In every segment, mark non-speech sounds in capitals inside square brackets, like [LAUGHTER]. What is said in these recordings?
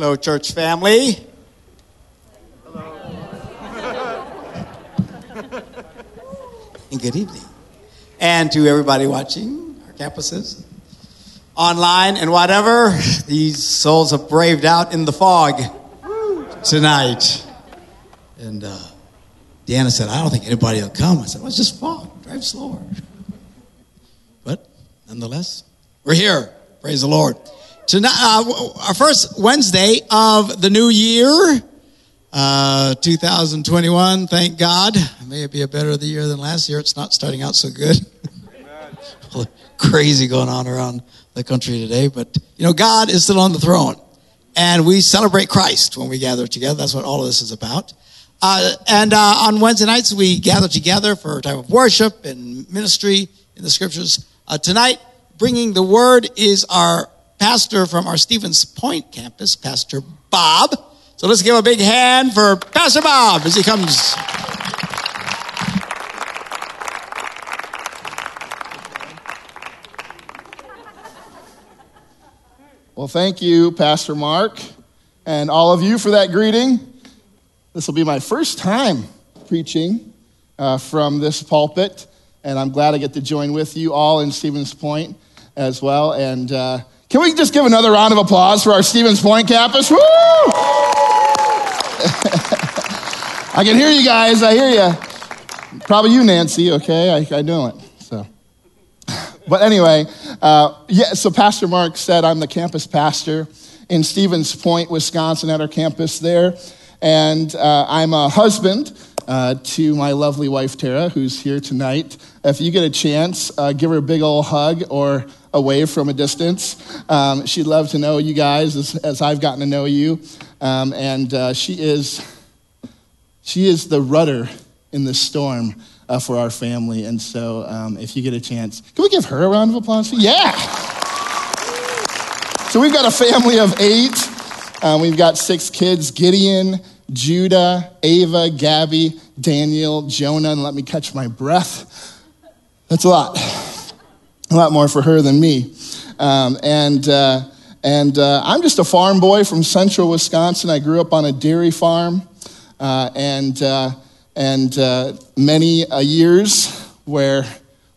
Hello, church family. Hello. and good evening. And to everybody watching our campuses, online, and whatever, these souls have braved out in the fog tonight. And uh, Deanna said, I don't think anybody will come. I said, well, it's just fog. Drive slower. But nonetheless, we're here. Praise the Lord. Tonight, uh, our first Wednesday of the new year, uh, 2021. Thank God. May it be a better year than last year. It's not starting out so good. [LAUGHS] Crazy going on around the country today, but you know, God is still on the throne, and we celebrate Christ when we gather together. That's what all of this is about. Uh, and uh, on Wednesday nights, we gather together for a time of worship and ministry in the scriptures. Uh, tonight, bringing the word is our pastor from our Stevens Point campus, Pastor Bob. So let's give a big hand for Pastor Bob as he comes. Well, thank you, Pastor Mark, and all of you for that greeting. This will be my first time preaching uh, from this pulpit, and I'm glad I get to join with you all in Stevens Point as well. And uh, can we just give another round of applause for our Stevens Point campus? Woo! [LAUGHS] I can hear you guys. I hear you. Probably you, Nancy. Okay, I, I know it. So, [LAUGHS] but anyway, uh, yeah. So Pastor Mark said I'm the campus pastor in Stevens Point, Wisconsin, at our campus there, and uh, I'm a husband uh, to my lovely wife Tara, who's here tonight. If you get a chance, uh, give her a big old hug or a wave from a distance. Um, she'd love to know you guys as, as I've gotten to know you, um, and uh, she is she is the rudder in the storm uh, for our family. And so, um, if you get a chance, can we give her a round of applause? Yeah. So we've got a family of eight. Um, we've got six kids: Gideon, Judah, Ava, Gabby, Daniel, Jonah, and let me catch my breath. That's a lot. A lot more for her than me. Um, and uh, and uh, I'm just a farm boy from central Wisconsin. I grew up on a dairy farm uh, and, uh, and uh, many years where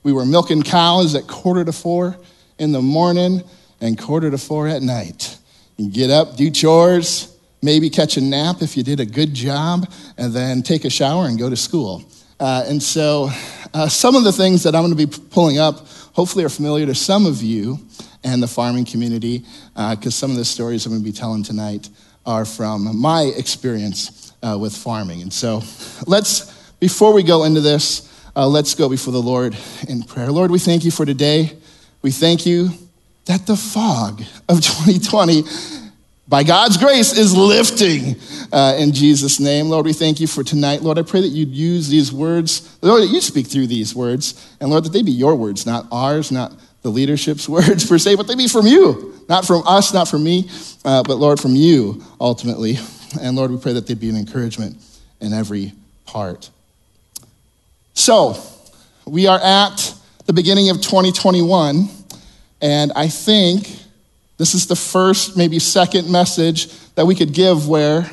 we were milking cows at quarter to four in the morning and quarter to four at night. You get up, do chores, maybe catch a nap if you did a good job, and then take a shower and go to school. Uh, and so, uh, some of the things that I'm going to be pulling up hopefully are familiar to some of you and the farming community, because uh, some of the stories I'm going to be telling tonight are from my experience uh, with farming. And so let's, before we go into this, uh, let's go before the Lord in prayer. Lord, we thank you for today. We thank you that the fog of [LAUGHS] 2020, by God's grace, is lifting uh, in Jesus' name. Lord, we thank you for tonight. Lord, I pray that you'd use these words, Lord, that you speak through these words, and Lord, that they be your words, not ours, not the leadership's [LAUGHS] words per se, but they be from you, not from us, not from me, uh, but Lord, from you ultimately. And Lord, we pray that they'd be an encouragement in every part. So, we are at the beginning of 2021, and I think this is the first, maybe second message that we could give where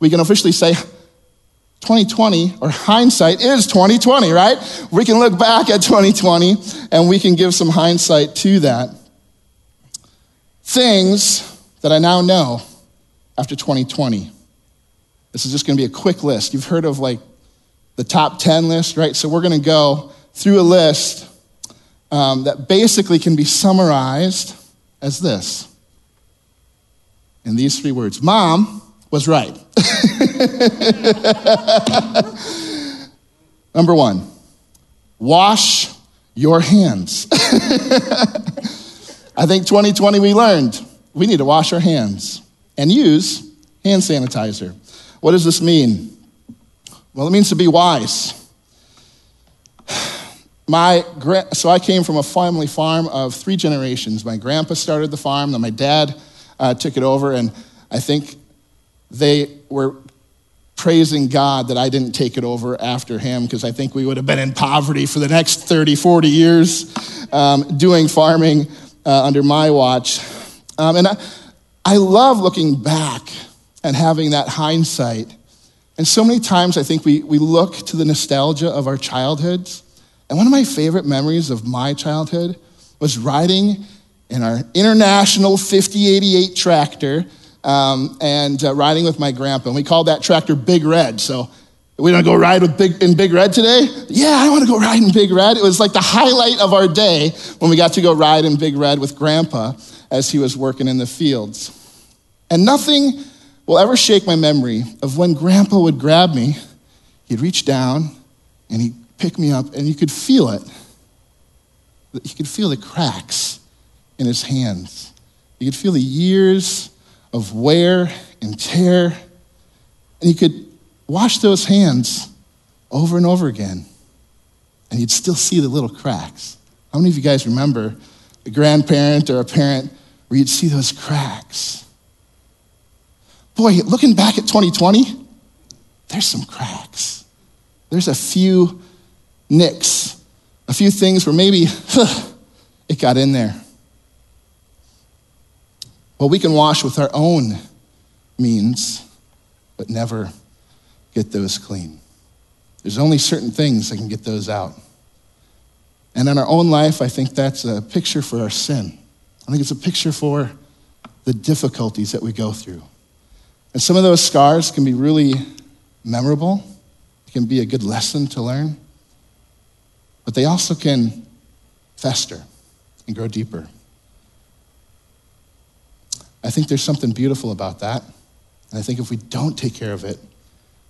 we can officially say 2020 or hindsight is 2020, right? We can look back at 2020 and we can give some hindsight to that. Things that I now know after 2020. This is just going to be a quick list. You've heard of like the top 10 list, right? So we're going to go through a list um, that basically can be summarized as this in these three words Mom was right. [LAUGHS] Number one, wash your hands. [LAUGHS] I think 2020 we learned we need to wash our hands and use hand sanitizer. What does this mean? Well, it means to be wise. My, so I came from a family farm of three generations. My grandpa started the farm, then my dad uh, took it over, and I think they were praising God that I didn't take it over after him because I think we would have been in poverty for the next 30, 40 years um, doing farming uh, under my watch. Um, and I, I love looking back and having that hindsight. And so many times I think we, we look to the nostalgia of our childhoods. And one of my favorite memories of my childhood was riding in our international 5088 tractor um, and uh, riding with my grandpa. And we called that tractor Big Red. So we don't go ride with big, in Big Red today? Yeah, I want to go ride in Big Red. It was like the highlight of our day when we got to go ride in Big Red with Grandpa as he was working in the fields. And nothing will ever shake my memory of when Grandpa would grab me. He'd reach down and he'd pick me up, and you could feel it. You could feel the cracks in his hands. You could feel the years of wear and tear. And you could wash those hands over and over again, and you'd still see the little cracks. How many of you guys remember a grandparent or a parent where you'd see those cracks? Boy, looking back at 2020, there's some cracks. There's a few nicks, a few things where maybe it got in there. Well, we can wash with our own means, but never get those clean. There's only certain things that can get those out. And in our own life, I think that's a picture for our sin. I think it's a picture for the difficulties that we go through. And some of those scars can be really memorable, it can be a good lesson to learn, but they also can fester and grow deeper. I think there's something beautiful about that. And I think if we don't take care of it,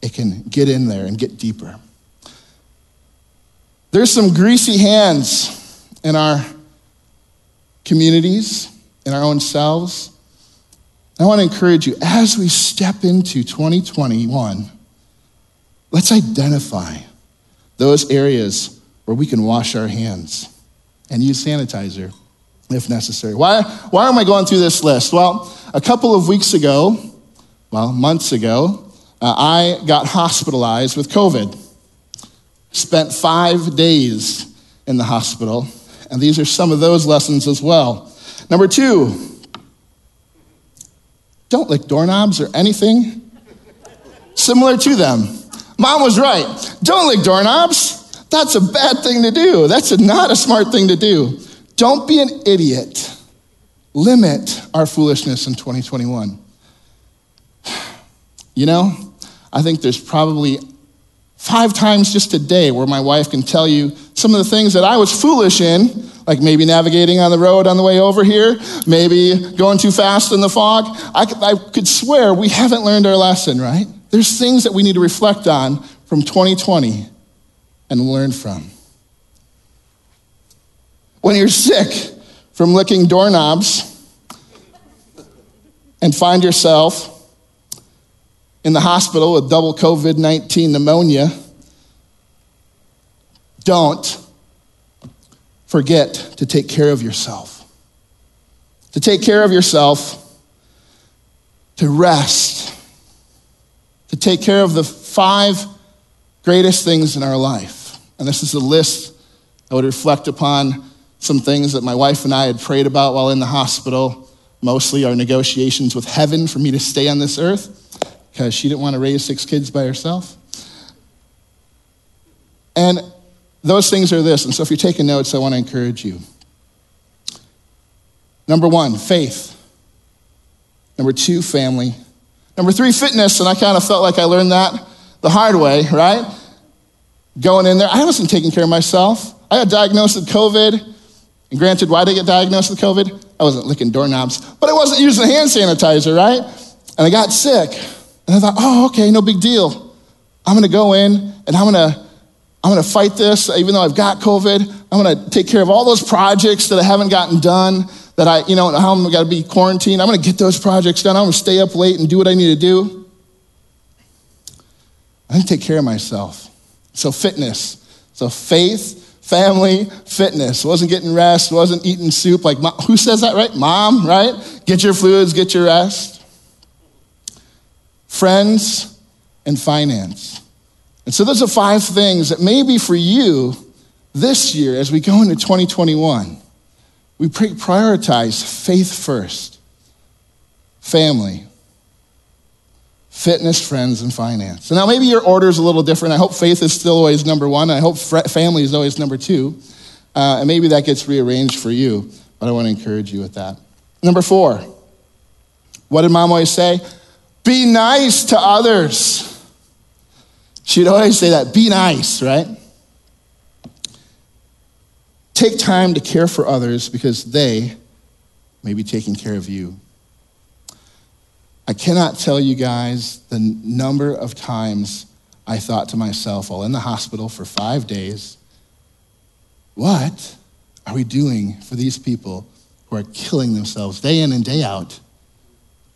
it can get in there and get deeper. There's some greasy hands in our communities, in our own selves. I want to encourage you as we step into 2021, let's identify those areas where we can wash our hands and use sanitizer if necessary. Why, why am I going through this list? Well, a couple of weeks ago, well, months ago, uh, I got hospitalized with COVID. Spent five days in the hospital, and these are some of those lessons as well. Number two, don't lick doorknobs or anything similar to them. Mom was right. Don't lick doorknobs. That's a bad thing to do. That's a, not a smart thing to do. Don't be an idiot. Limit our foolishness in 2021. You know, I think there's probably five times just a day where my wife can tell you some of the things that I was foolish in, like maybe navigating on the road on the way over here, maybe going too fast in the fog. I, I could swear we haven't learned our lesson, right? There's things that we need to reflect on from 2020 and learn from. When you're sick from licking doorknobs and find yourself in the hospital with double COVID 19 pneumonia, don't forget to take care of yourself. To take care of yourself, to rest, to take care of the five greatest things in our life. And this is a list I would reflect upon some things that my wife and I had prayed about while in the hospital, mostly our negotiations with heaven for me to stay on this earth because she didn't want to raise six kids by herself. And those things are this. And so if you're taking notes, I want to encourage you. Number one, faith. Number two, family. Number three, fitness. And I kind of felt like I learned that the hard way, right? Going in there, I wasn't taking care of myself. I got diagnosed with COVID. And granted, why did I get diagnosed with COVID? I wasn't licking doorknobs, but I wasn't using hand sanitizer, right? And I got sick. And I thought, oh, okay, no big deal. I'm going to go in and I'm going to I'm to fight this even though I've got COVID. I'm going to take care of all those projects that I haven't gotten done that I, you know, how I'm to be quarantined. I'm going to get those projects done. I'm going to stay up late and do what I need to do. I didn't take care of myself. So fitness. So faith, family, fitness. Wasn't getting rest, wasn't eating soup like who says that, right? Mom, right? Get your fluids, get your rest friends, and finance. And so those are five things that maybe for you this year, as we go into 2021, we prioritize faith first. family, fitness, friends, and finance. So now maybe your order is a little different. I hope faith is still always number one. I hope family is always number two. Uh, and maybe that gets rearranged for you, but I want to encourage you with that. Number four, what did mom always say? Be nice to others. She'd always say that be nice, right? Take time to care for others because they may be taking care of you. I cannot tell you guys the number of times I thought to myself while in the hospital for five days, what are we doing for these people who are killing themselves day in and day out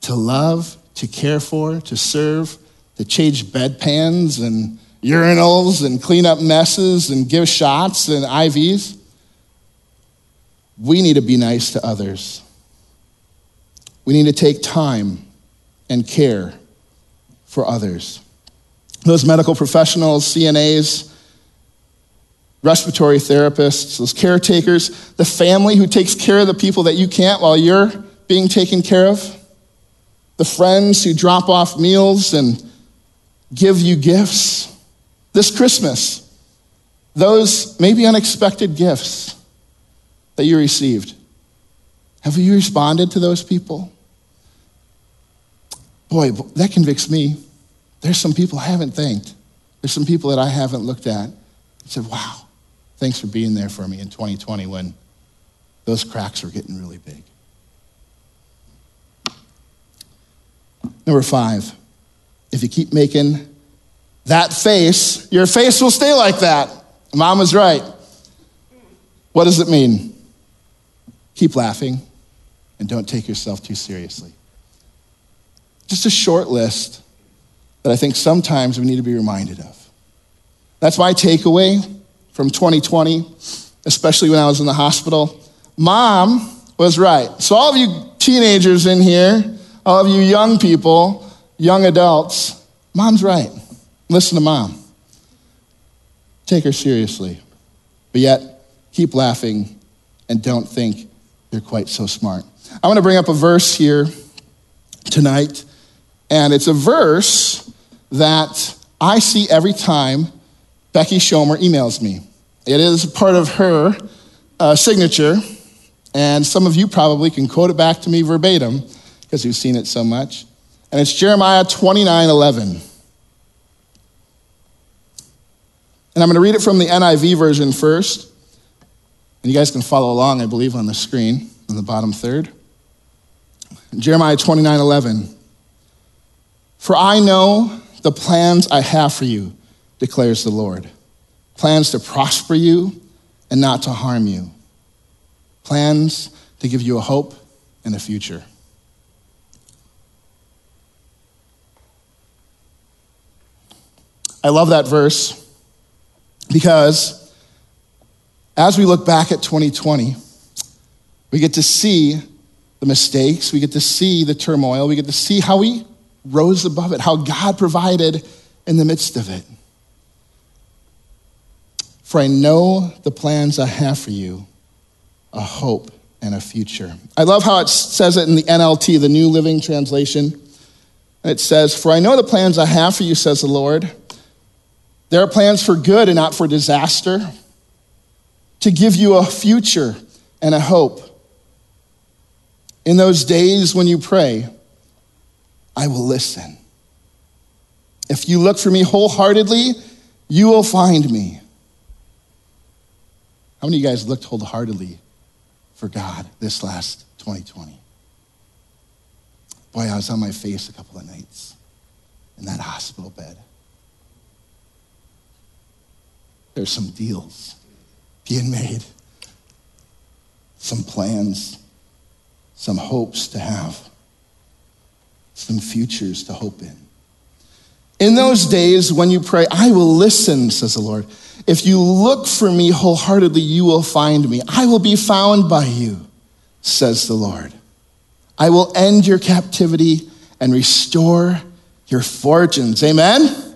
to love, to care for, to serve, to change bedpans and urinals and clean up messes and give shots and IVs. We need to be nice to others. We need to take time and care for others. Those medical professionals, CNAs, respiratory therapists, those caretakers, the family who takes care of the people that you can't while you're being taken care of, the friends who drop off meals and give you gifts. This Christmas, those maybe unexpected gifts that you received, have you responded to those people? Boy, that convicts me. There's some people I haven't thanked. There's some people that I haven't looked at and said, wow, Thanks for being there for me in 2020 when those cracks were getting really big. Number five, if you keep making that face, your face will stay like that. Mom was right. What does it mean? Keep laughing and don't take yourself too seriously. Just a short list that I think sometimes we need to be reminded of. That's my takeaway from 2020, especially when I was in the hospital. Mom was right. So, all of you teenagers in here, all of you young people, young adults, mom's right. Listen to mom. Take her seriously. But yet, keep laughing and don't think you're quite so smart. I want to bring up a verse here tonight, and it's a verse that I see every time Becky Schomer emails me. It is part of her uh, signature, and some of you probably can quote it back to me verbatim because you've seen it so much. And it's Jeremiah 29 11. And I'm going to read it from the NIV version first. And you guys can follow along, I believe, on the screen on the bottom third. Jeremiah 29 11. For I know the plans I have for you declares the Lord plans to prosper you and not to harm you, plans to give you a hope and a future. I love that verse because as we look back at 2020, we get to see the mistakes, we get to see the turmoil, we get to see how we rose above it, how God provided in the midst of it. For I know the plans I have for you a hope and a future. I love how it says it in the NLT, the New Living Translation. It says, For I know the plans I have for you, says the Lord. There are plans for good and not for disaster, to give you a future and a hope. In those days when you pray, I will listen. If you look for me wholeheartedly, you will find me. How many of you guys looked wholeheartedly for God this last 2020? Boy, I was on my face a couple of nights in that hospital bed. There's some deals being made, some plans, some hopes to have, some futures to hope in. In those days when you pray, I will listen, says the Lord. If you look for me wholeheartedly, you will find me. I will be found by you, says the Lord. I will end your captivity and restore your fortunes. Amen?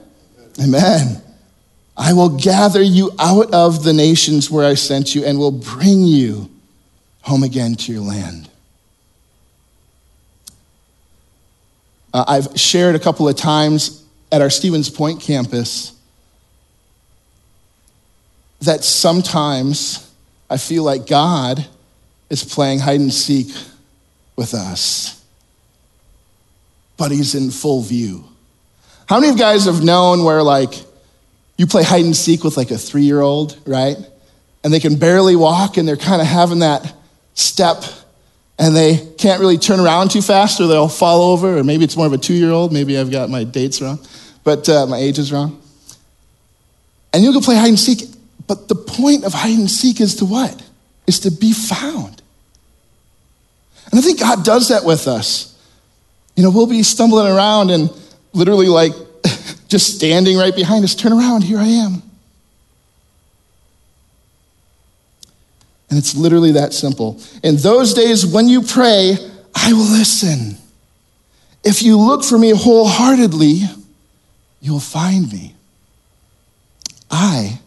Amen. I will gather you out of the nations where I sent you and will bring you home again to your land. Uh, I've shared a couple of times at our Stevens Point campus that sometimes I feel like God is playing hide and seek with us, but He's in full view. How many of you guys have known where, like, you play hide and seek with like a three year old, right? And they can barely walk and they're kind of having that step and they can't really turn around too fast or they'll fall over, or maybe it's more of a two year old. Maybe I've got my dates wrong, but uh, my age is wrong. And you'll go play hide and seek. But the point of hide and seek is to what? Is to be found. And I think God does that with us. You know, we'll be stumbling around and literally like [LAUGHS] just standing right behind us. Turn around, here I am. And it's literally that simple. In those days, when you pray, I will listen. If you look for me wholeheartedly, you will find me. I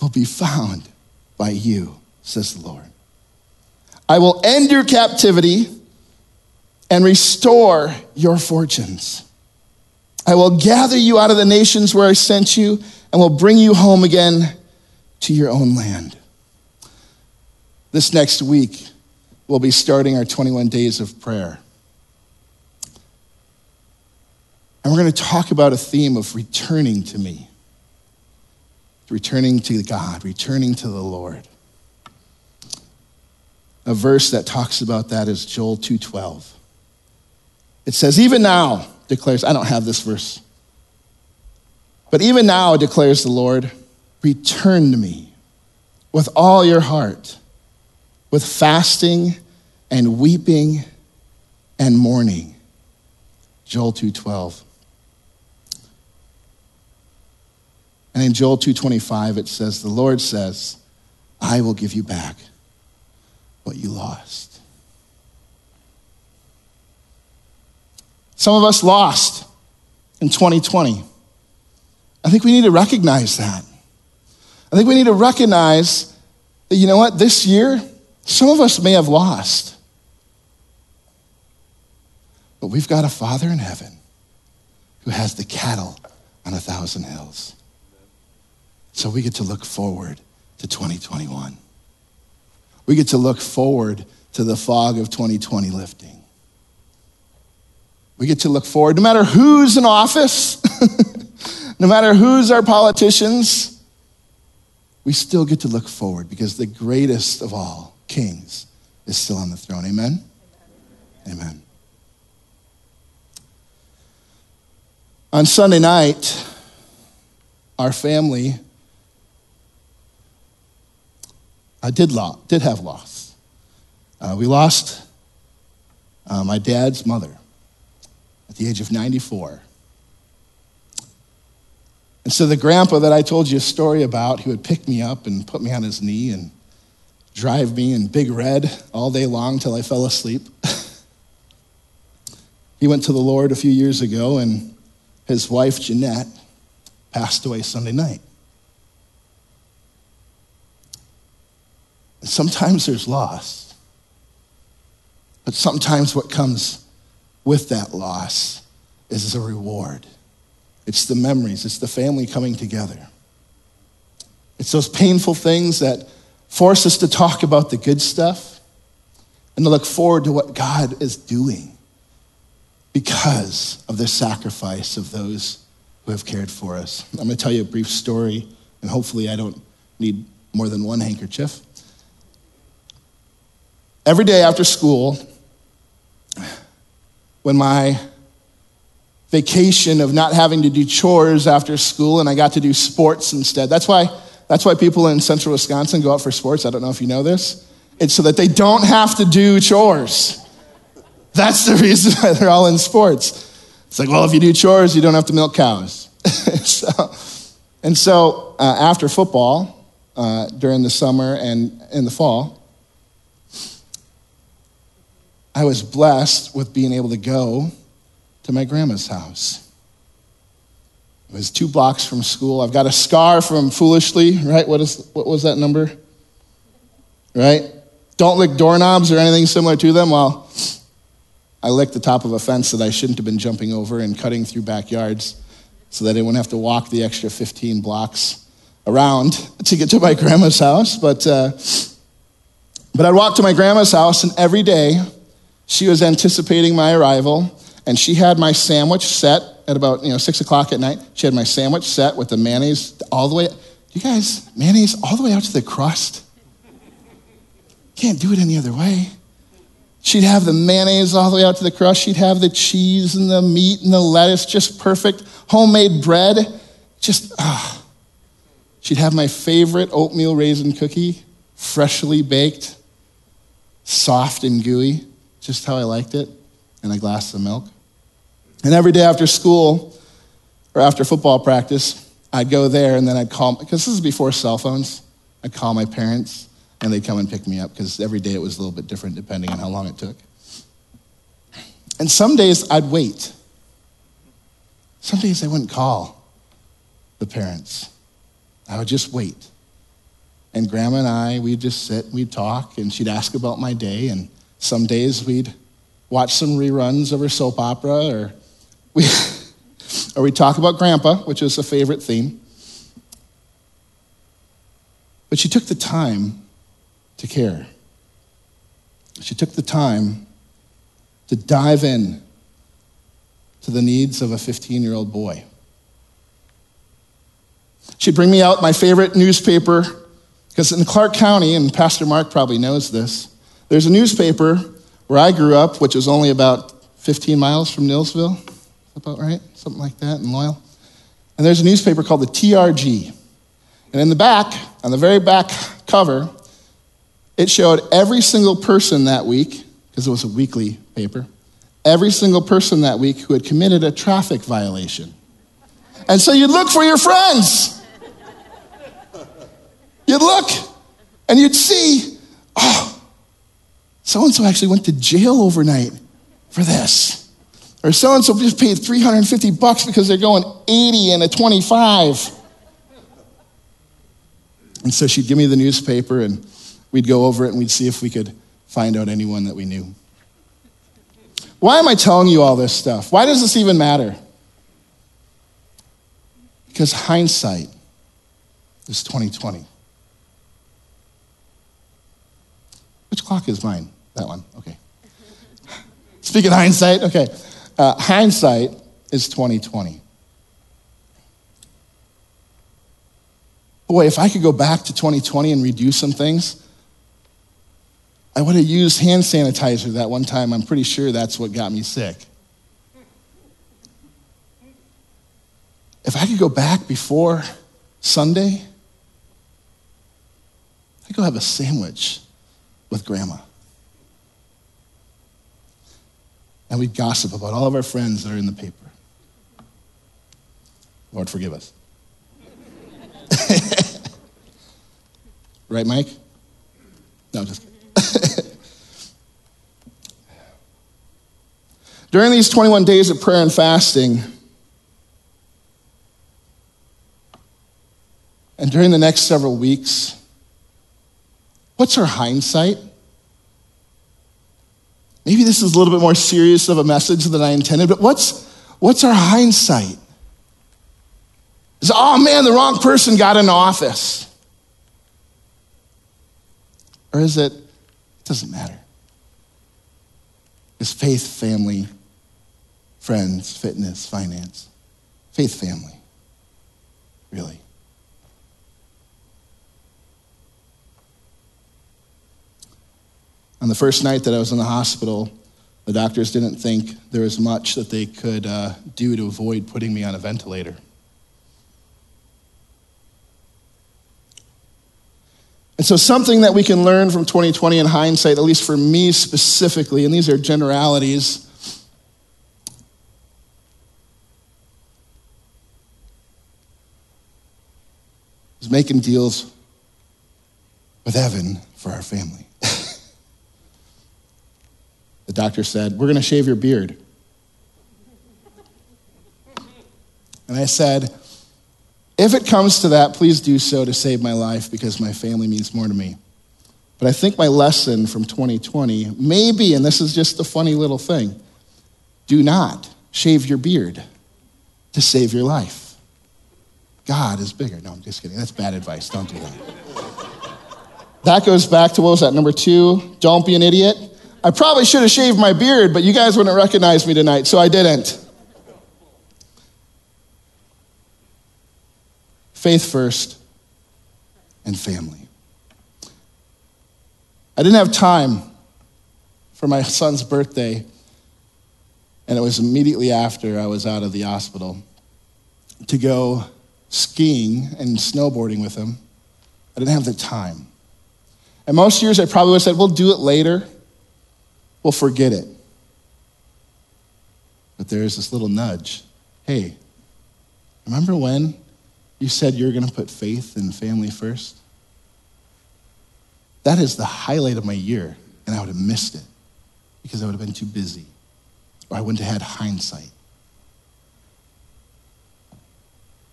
will be found by you, says the Lord. I will end your captivity and restore your fortunes. I will gather you out of the nations where I sent you and will bring you home again to your own land. This next week, we'll be starting our 21 days of prayer. And we're going to talk about a theme of returning to me, returning to God, returning to the Lord. A verse that talks about that is Joel 2:12. It says, "Even now," declares, I don't have this verse. But even now declares the Lord, return to me with all your heart with fasting and weeping and mourning. Joel 2:12. And in Joel 2:25 it says the Lord says, "I will give you back what you lost." Some of us lost in 2020. I think we need to recognize that. I think we need to recognize that, you know what, this year, some of us may have lost, but we've got a Father in heaven who has the cattle on a thousand hills. So we get to look forward to 2021. We get to look forward to the fog of 2020 lifting. We get to look forward, no matter who's in office, [LAUGHS] no matter who's our politicians, we still get to look forward because the greatest of all kings is still on the throne. Amen? Amen. On Sunday night, our family I did, lo- did have loss. Uh, we lost uh, my dad's mother at the age of 94. And so the grandpa that I told you a story about, he would pick me up and put me on his knee and drive me in big red all day long till I fell asleep. [LAUGHS] he went to the Lord a few years ago, and his wife, Jeanette, passed away Sunday night. Sometimes there's loss, but sometimes what comes with that loss is a reward. It's the memories, it's the family coming together. It's those painful things that force us to talk about the good stuff and to look forward to what God is doing because of the sacrifice of those who have cared for us. I'm going to tell you a brief story, and hopefully, I don't need more than one handkerchief. Every day after school, when my vacation of not having to do chores after school and I got to do sports instead, that's why that's why people in central Wisconsin go out for sports. I don't know if you know this. It's so that they don't have to do chores. That's the [LAUGHS] reason why they're all in sports. It's like, well, if you do chores, you don't have to milk cows. [LAUGHS] so, and so uh, after football, uh, during the summer and in the fall, I was blessed with being able to go to my grandma's house. It was two blocks from school. I've got a scar from foolishly, right? What, is, what was that number? Right? Don't lick doorknobs or anything similar to them. Well, I licked the top of a fence that I shouldn't have been jumping over and cutting through backyards so that I wouldn't have to walk the extra 15 blocks around [LAUGHS] to get to my grandma's house. But, uh, but I'd walk to my grandma's house, and every day she was anticipating my arrival, and she had my sandwich set at about you know six o'clock at night. She had my sandwich set with the mayonnaise all the way. You guys, mayonnaise all the way out to the crust. Can't do it any other way. She'd have the mayonnaise all the way out to the crust. She'd have the cheese and the meat and the lettuce, just perfect. Homemade bread, just ah. She'd have my favorite oatmeal raisin cookie, freshly baked, soft and gooey, just how I liked it, and a glass of milk. And every day after school or after football practice, I'd go there and then I'd call, because this is before cell phones, I'd call my parents and they'd come and pick me up because every day it was a little bit different depending on how long it took. And some days I'd wait. Some days I wouldn't call the parents. I would just wait. And grandma and I, we'd just sit, and we'd talk, and she'd ask about my day. And some days we'd watch some reruns of her soap opera, or we, [LAUGHS] or we'd talk about grandpa, which is a favorite theme. But she took the time to care. She took the time to dive in to the needs of a 15 year old boy. She'd bring me out my favorite newspaper, because in Clark County, and Pastor Mark probably knows this, there's a newspaper where I grew up, which is only about 15 miles from Neillsville. About right? Something like that in Loyal. And there's a newspaper called the TRG. And in the back, on the very back cover, it showed every single person that week, because it was a weekly paper, every single person that week who had committed a traffic violation. And so you'd look for your friends. You'd look and you'd see, oh, so and so actually went to jail overnight for this. Or so and so just paid 350 bucks because they're going 80 and a 25. And so she'd give me the newspaper and we'd go over it and we'd see if we could find out anyone that we knew. Why am I telling you all this stuff? Why does this even matter? Because hindsight is 2020. Which clock is mine? That one. Okay. Speaking of hindsight, okay. Uh, hindsight is 2020. Boy, if I could go back to 2020 and redo some things, I would have used hand sanitizer that one time. I'm pretty sure that's what got me sick. If I could go back before Sunday, I'd go have a sandwich with grandma. And we'd gossip about all of our friends that are in the paper. Lord, forgive us. [LAUGHS] right, Mike? No, just [LAUGHS] During these 21 days of prayer and fasting, and during the next several weeks, what's our hindsight? Maybe this is a little bit more serious of a message than I intended, but what's, what's our hindsight? Is, oh man, the wrong person got in office. Or is it, it doesn't matter. Is faith, family, friends, fitness, finance. Faith, family. Really. On the first night that I was in the hospital, the doctors didn't think there was much that they could uh, do to avoid putting me on a ventilator. And so, something that we can learn from 2020 in hindsight, at least for me specifically, and these are generalities, is making deals with heaven for our family. [LAUGHS] The doctor said, We're going to shave your beard. And I said, If it comes to that, please do so to save my life because my family means more to me. But I think my lesson from 2020 maybe, and this is just a funny little thing, do not shave your beard to save your life. God is bigger. No, I'm just kidding. That's bad advice. Don't do that. that goes back to what was that, number two? Don't be an idiot. I probably should have shaved my beard, but you guys wouldn't recognize me tonight, so I didn't. Faith first and family. I didn't have time for my son's birthday, and it was immediately after I was out of the hospital to go skiing and snowboarding with him. I didn't have the time. And most years I probably would have said, we'll do it later. We'll forget it. But there's this little nudge. Hey, remember when you said you're going to put faith and family first? That is the highlight of my year, and I would have missed it because I would have been too busy, or I wouldn't have had hindsight.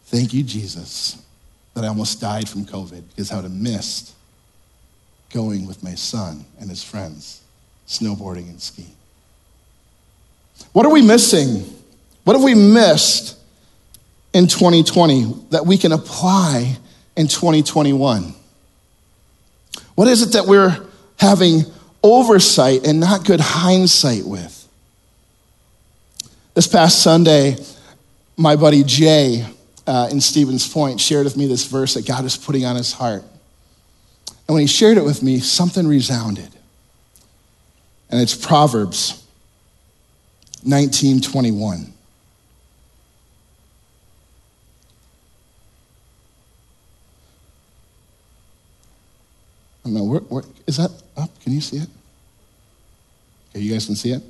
Thank you, Jesus, that I almost died from COVID because I would have missed going with my son and his friends snowboarding and skiing. What are we missing? What have we missed in 2020 that we can apply in 2021? What is it that we're having oversight and not good hindsight with. This past Sunday, my buddy Jay uh, in Stevens Point shared with me this verse that God is putting on his heart. And when he shared it with me, something resounded. And it's Proverbs 1921. I don't know, where, where, is that up? Can you see it? Okay, you guys can see it?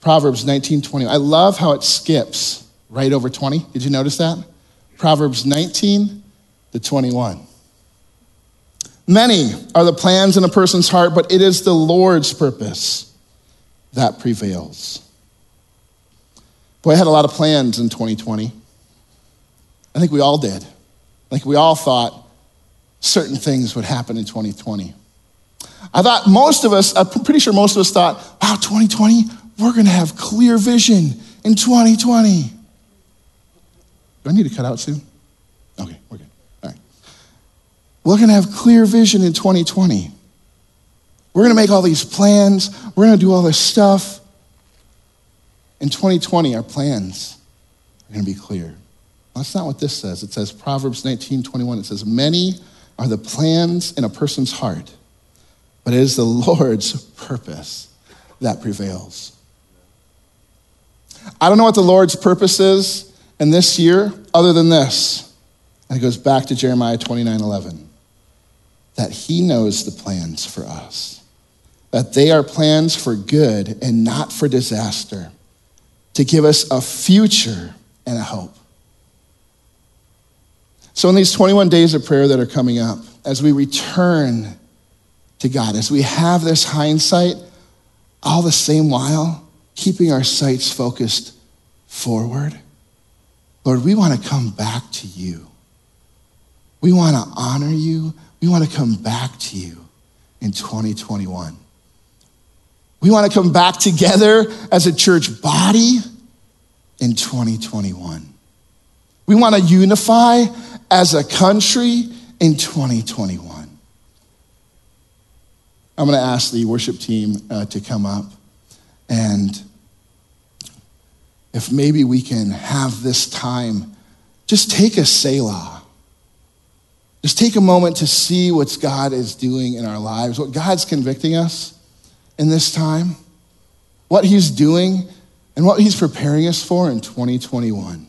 Proverbs 19:20. I love how it skips right over 20. Did you notice that? Proverbs 19 to 21. Many are the plans in a person's heart, but it is the Lord's purpose that prevails. Boy, I had a lot of plans in 2020. I think we all did. I think we all thought certain things would happen in 2020. I thought most of us, I'm pretty sure most of us thought, wow, 2020, we're going to have clear vision in 2020. Do I need to cut out soon? Okay, we're good. All right. We're going to have clear vision in 2020. We're going to make all these plans. We're going to do all this stuff. In 2020, our plans are going to be clear. That's not what this says. It says Proverbs 19 21. It says, Many are the plans in a person's heart, but it is the Lord's purpose that prevails. I don't know what the Lord's purpose is in this year other than this. And it goes back to Jeremiah 29 11. That he knows the plans for us, that they are plans for good and not for disaster, to give us a future and a hope. So, in these 21 days of prayer that are coming up, as we return to God, as we have this hindsight, all the same while keeping our sights focused forward, Lord, we want to come back to you. We want to honor you. We want to come back to you in 2021. We want to come back together as a church body in 2021. We want to unify as a country in 2021. I'm going to ask the worship team uh, to come up and if maybe we can have this time, just take a Selah. Just take a moment to see what God is doing in our lives, what God's convicting us in this time, what He's doing, and what He's preparing us for in 2021.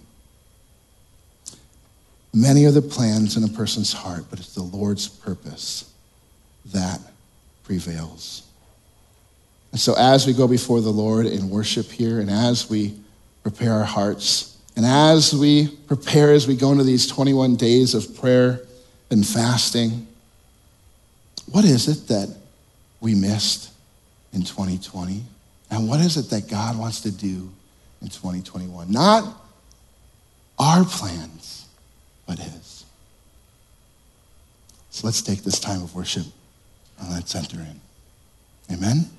Many are the plans in a person's heart, but it's the Lord's purpose that prevails. And so, as we go before the Lord in worship here, and as we prepare our hearts, and as we prepare as we go into these 21 days of prayer and fasting, what is it that we missed in 2020? And what is it that God wants to do in 2021? Not our plans but His. So let's take this time of worship and let's enter in. Amen.